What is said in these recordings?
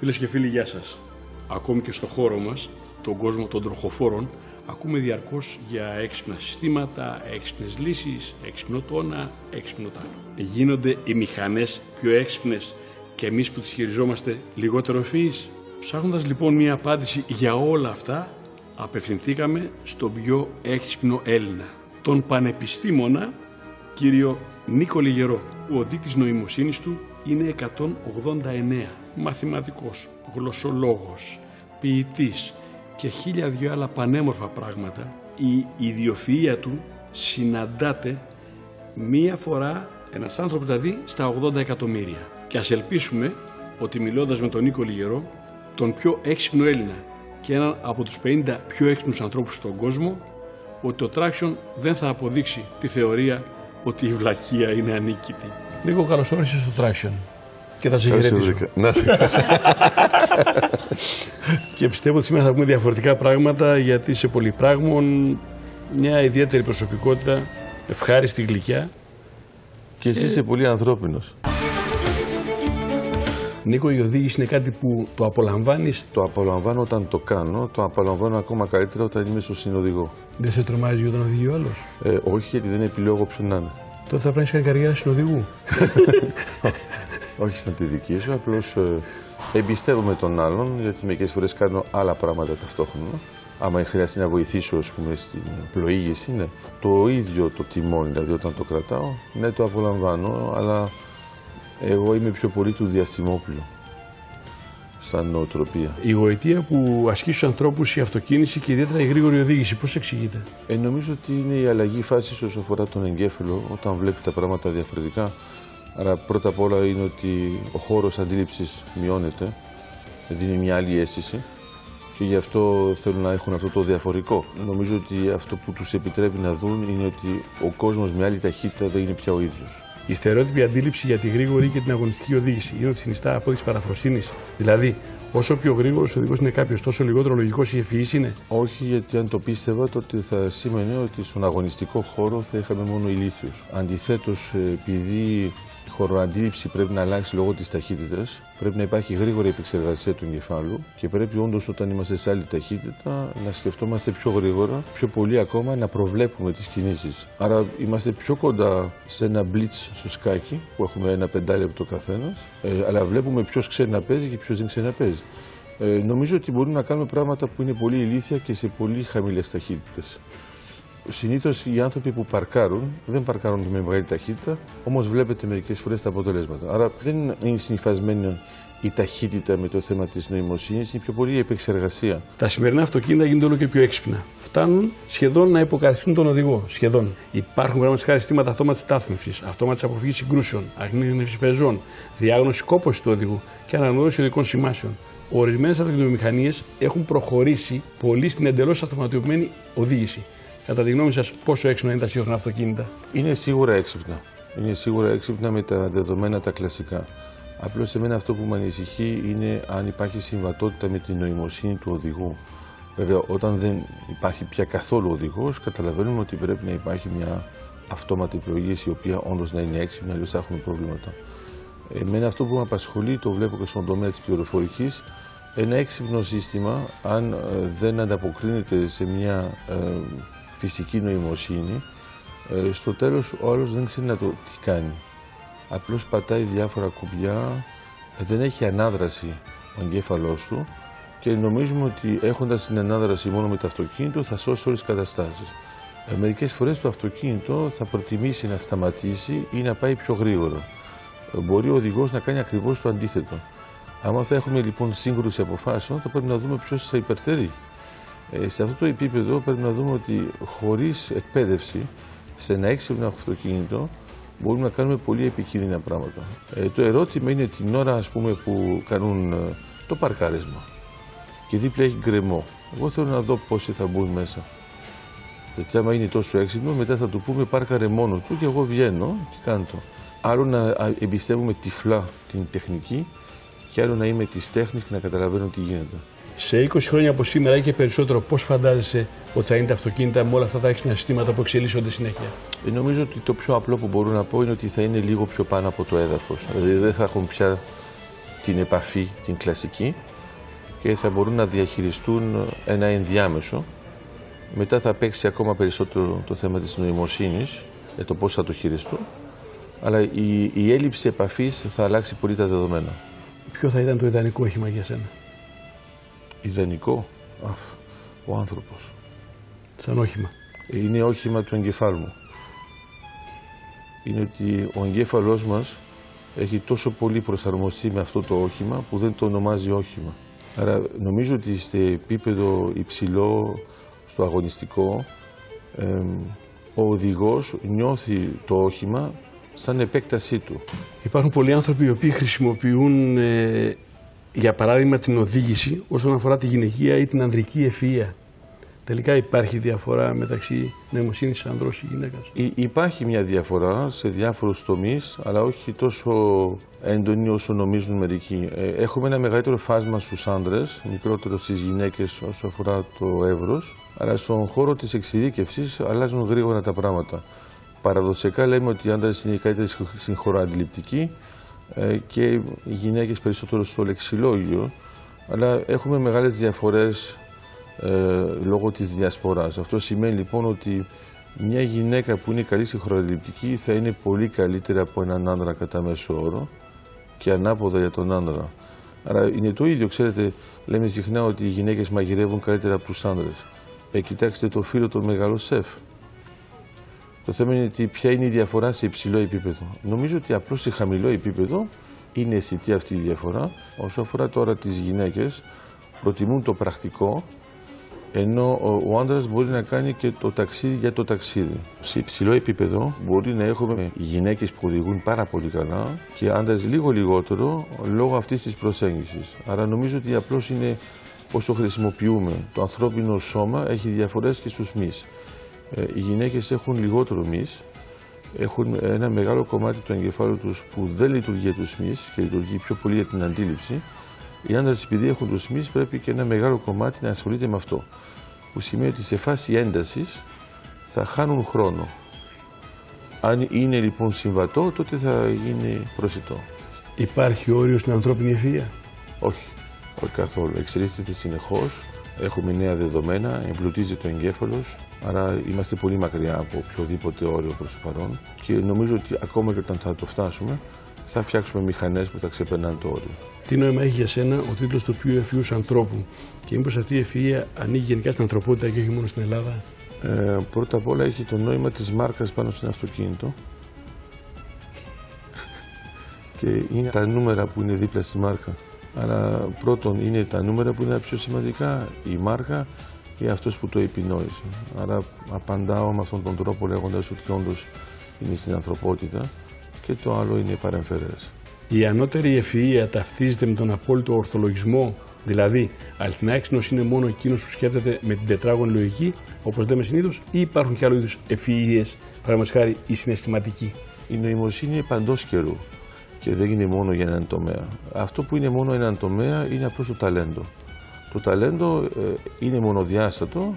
Φίλες και φίλοι, γεια σας. Ακόμη και στο χώρο μας, τον κόσμο των τροχοφόρων, ακούμε διαρκώς για έξυπνα συστήματα, έξυπνες λύσεις, έξυπνο τόνα, έξυπνο τάρο. Γίνονται οι μηχανές πιο έξυπνες και εμείς που τις χειριζόμαστε λιγότερο ευφυείς; Ψάχνοντας λοιπόν μία απάντηση για όλα αυτά, απευθυνθήκαμε στον πιο έξυπνο Έλληνα, τον πανεπιστήμονα κύριο Νίκο Λιγερό. Ο δείκτης νοημοσύνης του είναι 189. Μαθηματικός, γλωσσολόγος, ποιητής και χίλια δυο άλλα πανέμορφα πράγματα. Η ιδιοφυΐα του συναντάται μία φορά ένας άνθρωπος δηλαδή στα 80 εκατομμύρια. Και ας ελπίσουμε ότι μιλώντας με τον Νίκο Λιγερό, τον πιο έξυπνο Έλληνα και έναν από τους 50 πιο έξυπνους ανθρώπους στον κόσμο, ότι το Traction δεν θα αποδείξει τη θεωρία ότι η βλακεία είναι ανίκητη. Νίκο, καλώς όρισες στο Traction και θα σε χαιρετήσω. Να σε- Και πιστεύω ότι σήμερα θα πούμε διαφορετικά πράγματα γιατί σε πολυπράγμων μια ιδιαίτερη προσωπικότητα, ευχάριστη γλυκιά. Και εσύ είσαι πολύ ανθρώπινος. Νίκο, η οδήγηση είναι κάτι που το απολαμβάνεις, Το απολαμβάνω όταν το κάνω, το απολαμβάνω ακόμα καλύτερα όταν είμαι στο συνοδηγό. δεν σε τρομάζει όταν οδηγεί ο άλλος; Ε, όχι γιατί δεν επιλέγω ποιον να είναι. Τότε θα πρέπει να έχεις κάνει καριέρα συνοδηγού. Όχι σαν τη δική σου, απλώς ε, εμπιστεύομαι τον άλλον, γιατί μερικές φορές κάνω άλλα πράγματα ταυτόχρονα. Άμα χρειαστεί να βοηθήσω, ας πούμε, στην πλοήγηση, ναι. Το ίδιο το τιμόνι, δηλαδή όταν το κρατάω, ναι, το απολαμβάνω, αλλά εγώ είμαι πιο πολύ του διαστημόπουλου, σαν νοοτροπία. Η γοητεία που ασκεί στους ανθρώπους η αυτοκίνηση και ιδιαίτερα η γρήγορη οδήγηση, πώς εξηγείται; Ε, νομίζω ότι είναι η αλλαγή φάσης όσο αφορά τον εγκέφαλο, όταν βλέπει τα πράγματα διαφορετικά. Άρα πρώτα απ' όλα είναι ότι ο χώρος αντίληψης μειώνεται, δίνει μια άλλη αίσθηση και γι' αυτό θέλουν να έχουν αυτό το διαφορικό. Νομίζω ότι αυτό που τους επιτρέπει να δουν είναι ότι ο κόσμος με άλλη ταχύτητα δεν είναι πια ο ίδιος. Η στερεότυπη αντίληψη για τη γρήγορη και την αγωνιστική οδήγηση είναι ότι συνιστά απόδειξη παραφροσύνης. Δηλαδή, όσο πιο γρήγορος οδηγός είναι κάποιος, τόσο λιγότερο λογικός ή ευφυής είναι. Όχι, γιατί αν το πίστευα, τότε θα σήμαινε ότι στον αγωνιστικό χώρο θα είχαμε μόνο ηλίθιους. Αντιθέτως, επειδή η χωροαντίληψη πρέπει να αλλάξει λόγω της ταχύτητας, πρέπει να υπάρχει γρήγορη επεξεργασία του εγκεφάλου και πρέπει όντως όταν είμαστε σε άλλη ταχύτητα να σκεφτόμαστε πιο γρήγορα, πιο πολύ ακόμα να προβλέπουμε τις κινήσεις. Άρα είμαστε πιο κοντά σε ένα blitz στο σκάκι που έχουμε ένα πεντάλεπτο καθένας, ε, αλλά βλέπουμε ποιος ξέρει να παίζει και ποιος δεν ξέρει να παίζει. Ε, νομίζω ότι μπορούμε να κάνουμε πράγματα που είναι πολύ ηλίθια και σε πολύ χαμηλές ταχύτητες. Συνήθως οι άνθρωποι που παρκάρουν δεν παρκάρουν με μεγάλη ταχύτητα, όμως βλέπετε μερικές φορές τα αποτελέσματα. Άρα δεν είναι συνυφασμένη η ταχύτητα με το θέμα της νοημοσύνης, είναι πιο πολύ η επεξεργασία. Τα σημερινά αυτοκίνητα γίνονται όλο και πιο έξυπνα. Φτάνουν σχεδόν να υποκαθιστούν τον οδηγό. Σχεδόν. Υπάρχουν πραγματικά συστήματα αυτόματης στάθμευσης, αυτόματης αποφυγής συγκρούσεων, αγνήνευση πεζών, διάγνωση κόπωσης του οδηγού και αναγνώριση οδικών σημάσεων. Ορισμένες αυτοκινητομηχανίες έχουν προχωρήσει πολύ στην εντελώς αυτοματοποιημένη οδήγηση. Κατά τη γνώμη σας, πόσο έξυπνα είναι τα σύγχρονα αυτοκίνητα; Είναι σίγουρα έξυπνα. Είναι σίγουρα έξυπνα με τα δεδομένα τα κλασικά. Απλώς σε μένα αυτό που με ανησυχεί είναι αν υπάρχει συμβατότητα με την νοημοσύνη του οδηγού. Βέβαια, όταν δεν υπάρχει πια καθόλου οδηγός, καταλαβαίνουμε ότι πρέπει να υπάρχει μια αυτόματη πλοήγηση η οποία όντως να είναι έξυπνη, αλλιώς θα έχουμε προβλήματα. Εμένα αυτό που με απασχολεί, το βλέπω και στον τομέα της πληροφορικής, ένα έξυπνο σύστημα, αν ε, δεν ανταποκρίνεται σε μια ε, φυσική νοημοσύνη, ε, στο τέλος ο άλλος δεν ξέρει να το τι κάνει. Απλώς πατάει διάφορα κουμπιά, ε, δεν έχει ανάδραση ο εγκέφαλός του και νομίζουμε ότι έχοντας την ανάδραση μόνο με το αυτοκίνητο θα σώσει όλες τις καταστάσεις. Ε, μερικές φορές το αυτοκίνητο θα προτιμήσει να σταματήσει ή να πάει πιο γρήγορα. Ε, μπορεί ο οδηγός να κάνει ακριβώς το αντίθετο. Άμα θα έχουμε λοιπόν σύγκρουση αποφάσεων, θα πρέπει να δούμε ποιος θα υπερτερεί. Ε, σε αυτό το επίπεδο πρέπει να δούμε ότι χωρίς εκπαίδευση σε ένα έξυπνο αυτοκίνητο μπορούμε να κάνουμε πολύ επικίνδυνα πράγματα. Ε, το ερώτημα είναι την ώρα ας πούμε, που κάνουν ε, το παρκάρισμα και δίπλα έχει γκρεμό. Εγώ θέλω να δω πόσοι θα μπουν μέσα. Γιατί άμα είναι τόσο έξυπνο, μετά θα του πούμε πάρκαρε μόνος του και εγώ βγαίνω και κάνω το. Άλλο να α, εμπιστεύουμε τυφλά την τεχνική και άλλο να είμαι της τέχνης και να καταλαβαίνω τι γίνεται. Σε 20 χρόνια από σήμερα ή και περισσότερο, πώς φαντάζεσαι ότι θα είναι τα αυτοκίνητα με όλα αυτά τα έξυπνα συστήματα που εξελίσσονται συνέχεια; Ε, νομίζω ότι το πιο απλό που μπορώ να πω είναι ότι θα είναι λίγο πιο πάνω από το έδαφος. Δηλαδή δεν θα έχουν πια τη την επαφή, την κλασική και θα μπορούν να διαχειριστούν ένα ενδιάμεσο. Μετά θα παίξει ακόμα περισσότερο το θέμα της νοημοσύνης για το πώς θα το χειριστούν. Αλλά η, η έλλειψη επαφής θα αλλάξει πολύ τα δεδομένα. Ποιο θα ήταν το ιδανικό όχημα για σένα; Ιδανικό. ο άνθρωπος. Σαν όχημα. Είναι όχημα του εγκεφάλου μου. Είναι ότι ο εγκέφαλός μας έχει τόσο πολύ προσαρμοστεί με αυτό το όχημα που δεν το ονομάζει όχημα. Άρα νομίζω ότι σε επίπεδο υψηλό, στο αγωνιστικό, ο οδηγός νιώθει το όχημα σαν επέκτασή του. Υπάρχουν πολλοί άνθρωποι οι οποίοι χρησιμοποιούν ε, για παράδειγμα την οδήγηση όσον αφορά τη γυναικεία ή την ανδρική ευφυΐα. Τελικά υπάρχει διαφορά μεταξύ νοημοσύνης ανδρός ή γυναίκας. υπάρχει μια διαφορά σε διάφορους τομείς, αλλά όχι τόσο έντονη όσο νομίζουν μερικοί. Ε, έχουμε ένα μεγαλύτερο φάσμα στους άντρες, μικρότερος στις γυναίκες όσο αφορά το εύρος, αλλά στον χώρο της εξειδίκευσης αλλάζουν γρήγορα τα πράγματα. Παραδοσιακά λέμε ότι οι άντρες είναι οι καλύτεροι συγχωροαντιληπτικοί ε, και οι γυναίκες περισσότερο στο λεξιλόγιο, αλλά έχουμε μεγάλες διαφορές ε, λόγω της διασποράς. Αυτό σημαίνει λοιπόν ότι μια γυναίκα που είναι καλή συγχροελιπτική θα είναι πολύ καλύτερη από έναν άντρα κατά μέσο όρο και ανάποδα για τον άντρα. Άρα είναι το ίδιο, ξέρετε, λέμε συχνά ότι οι γυναίκες μαγειρεύουν καλύτερα από τους άντρες. Ε, κοιτάξτε το φίλο των μεγάλων σεφ. Το θέμα είναι ότι ποια είναι η διαφορά σε υψηλό επίπεδο. Νομίζω ότι απλώς σε χαμηλό επίπεδο είναι αισθητή αυτή η διαφορά. Όσο αφορά τώρα τις γυναίκες, προτιμούν το πρακτικό ενώ ο άντρας μπορεί να κάνει και το ταξίδι για το ταξίδι. Σε υψηλό επίπεδο μπορεί να έχουμε γυναίκες που οδηγούν πάρα πολύ καλά και άντρες λίγο λιγότερο λόγω αυτής της προσέγγισης. Άρα νομίζω ότι απλώς είναι όσο χρησιμοποιούμε. Το ανθρώπινο σώμα έχει διαφορές και στους μυς. Ε, οι γυναίκες έχουν λιγότερο μυς, έχουν ένα μεγάλο κομμάτι του εγκεφάλου τους που δεν λειτουργεί για τους μυς και λειτουργεί πιο πολύ για την αντίληψη. Οι άντρες, επειδή έχουν τους μυς, πρέπει και ένα μεγάλο κομμάτι να ασχολείται με αυτό. Που σημαίνει ότι σε φάση έντασης θα χάνουν χρόνο. Αν είναι λοιπόν συμβατό, τότε θα γίνει προσιτό. Υπάρχει όριο στην ανθρώπινη ευφυα. Όχι, όχι καθόλου. Εξελίσσεται συνεχώς. Έχουμε νέα δεδομένα, εμπλουτίζει το εγκέφαλος. Άρα είμαστε πολύ μακριά από οποιοδήποτε όριο προς το παρόν. Και νομίζω ότι ακόμα και όταν θα το φτάσουμε, θα φτιάξουμε μηχανές που θα ξεπερνάνε το όριο. Τι νόημα έχει για σένα ο τίτλος του πιο ευφυού ανθρώπου; Και μήπως αυτή η ευφυία ανοίγει γενικά στην ανθρωπότητα και όχι μόνο στην Ελλάδα; Ε, πρώτα απ' όλα έχει το νόημα της μάρκας πάνω στην αυτοκίνητο. και είναι τα νούμερα που είναι δίπλα στη μάρκα. Αλλά πρώτον είναι τα νούμερα που είναι πιο σημαντικά, η μάρκα και αυτός που το επινόησε. Άρα απαντάω με αυτόν τον τρόπο λέγοντας ότι όντως είναι στην ανθρωπότητα και το άλλο είναι παρεμφερές. Η ανώτερη ευφυΐα ταυτίζεται με τον απόλυτο ορθολογισμό, δηλαδή αληθινά έξυπνος είναι μόνο εκείνος που σκέφτεται με την τετράγωνη λογική, όπως λέμε συνήθως, ή υπάρχουν και άλλου είδους ευφυΐες, παραδείγματος χάρη η συναισθηματική. Η νοημοσύνη είναι παντός καιρού και δεν είναι μόνο για έναν τομέα. Αυτό που είναι μόνο έναν τομέα είναι απλώς το ταλέντο. Το ταλέντο ε, είναι μονοδιάστατο,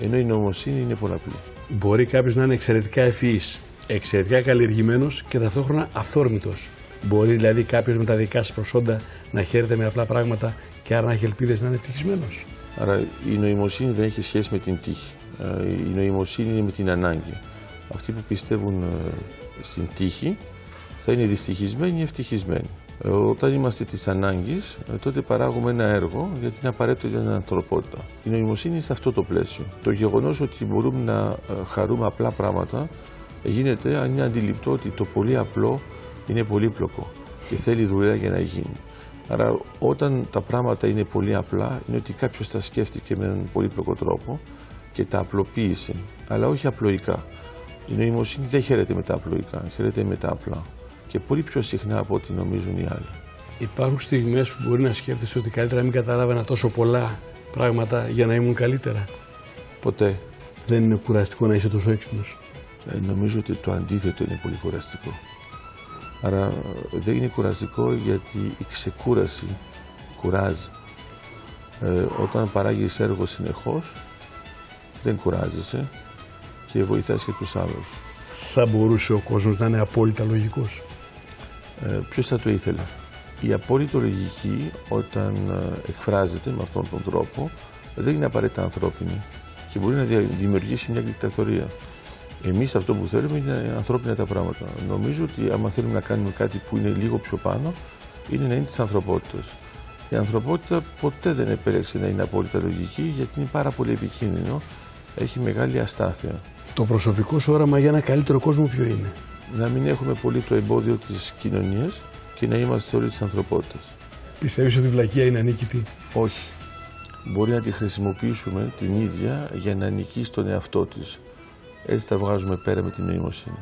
ενώ η νοημοσύνη είναι πολλαπλή. Μπορεί κάποιος να είναι εξαιρετικά ευφυής, εξαιρετικά καλλιεργημένος και ταυτόχρονα αυθόρμητος. Μπορεί δηλαδή κάποιος με τα δικά σας προσόντα να χαίρεται με απλά πράγματα και άρα να έχει ελπίδες να είναι ευτυχισμένος. Άρα η νοημοσύνη δεν έχει σχέση με την τύχη. Ε, η νοημοσύνη είναι με την ανάγκη. Αυτοί που πιστεύουν ε, στην τύχη θα είναι δυστυχισμένοι ή ευτυχισμένοι. Ε, όταν είμαστε της ανάγκης, τότε παράγουμε ένα έργο γιατί είναι απαραίτητο για την ανθρωπότητα. Η νοημοσύνη είναι σε αυτό το πλαίσιο. Το γεγονός ότι μπορούμε να χαρούμε απλά πράγματα γίνεται αν είναι αντιληπτό ότι το πολύ απλό είναι πολύπλοκο και θέλει δουλειά για να γίνει. Άρα όταν τα πράγματα είναι πολύ απλά είναι ότι κάποιος τα σκέφτηκε με έναν πολύπλοκο τρόπο και τα απλοποίησε, αλλά όχι απλοϊκά. Η νοημοσύνη δεν χαίρεται με τα απλοϊκά, χαίρεται με τα απλά και πολύ πιο συχνά από ό,τι νομίζουν οι άλλοι. Υπάρχουν στιγμές που μπορεί να σκέφτεσαι ότι καλύτερα να μην καταλάβαινα τόσο πολλά πράγματα για να ήμουν καλύτερα. Ποτέ. Δεν είναι κουραστικό να είσαι τόσο έξυπνος. Ε, νομίζω ότι το αντίθετο είναι πολύ κουραστικό. Άρα δεν είναι κουραστικό γιατί η ξεκούραση κουράζει. Ε, όταν παράγεις έργο συνεχώς δεν κουράζεσαι και βοηθάς και τους άλλους. Θα μπορούσε ο κόσμος να είναι απόλυτα λογικός. Ε, ποιος θα το ήθελε; η απόλυτη λογική όταν ε, εκφράζεται με αυτόν τον τρόπο δεν είναι απαραίτητα ανθρώπινη και μπορεί να δημιουργήσει μια δικτατορία. Εμείς αυτό που θέλουμε είναι ανθρώπινα τα πράγματα. Νομίζω ότι άμα θέλουμε να κάνουμε κάτι που είναι λίγο πιο πάνω, είναι να είναι της ανθρωπότητας. Η ανθρωπότητα ποτέ δεν επέλεξε να είναι απόλυτα λογική γιατί είναι πάρα πολύ επικίνδυνο. Έχει μεγάλη αστάθεια. Το προσωπικό σου όραμα για ένα καλύτερο κόσμο ποιο είναι; Να μην έχουμε πολύ το εμπόδιο της κοινωνίας και να είμαστε θεωροί της ανθρωπότητας. Πιστεύεις ότι η βλακεία είναι ανίκητη; Όχι. Μπορεί να τη χρησιμοποιήσουμε την ίδια για να νικήσει τον εαυτό της. Έτσι τα βγάζουμε πέρα με την νοημοσύνη.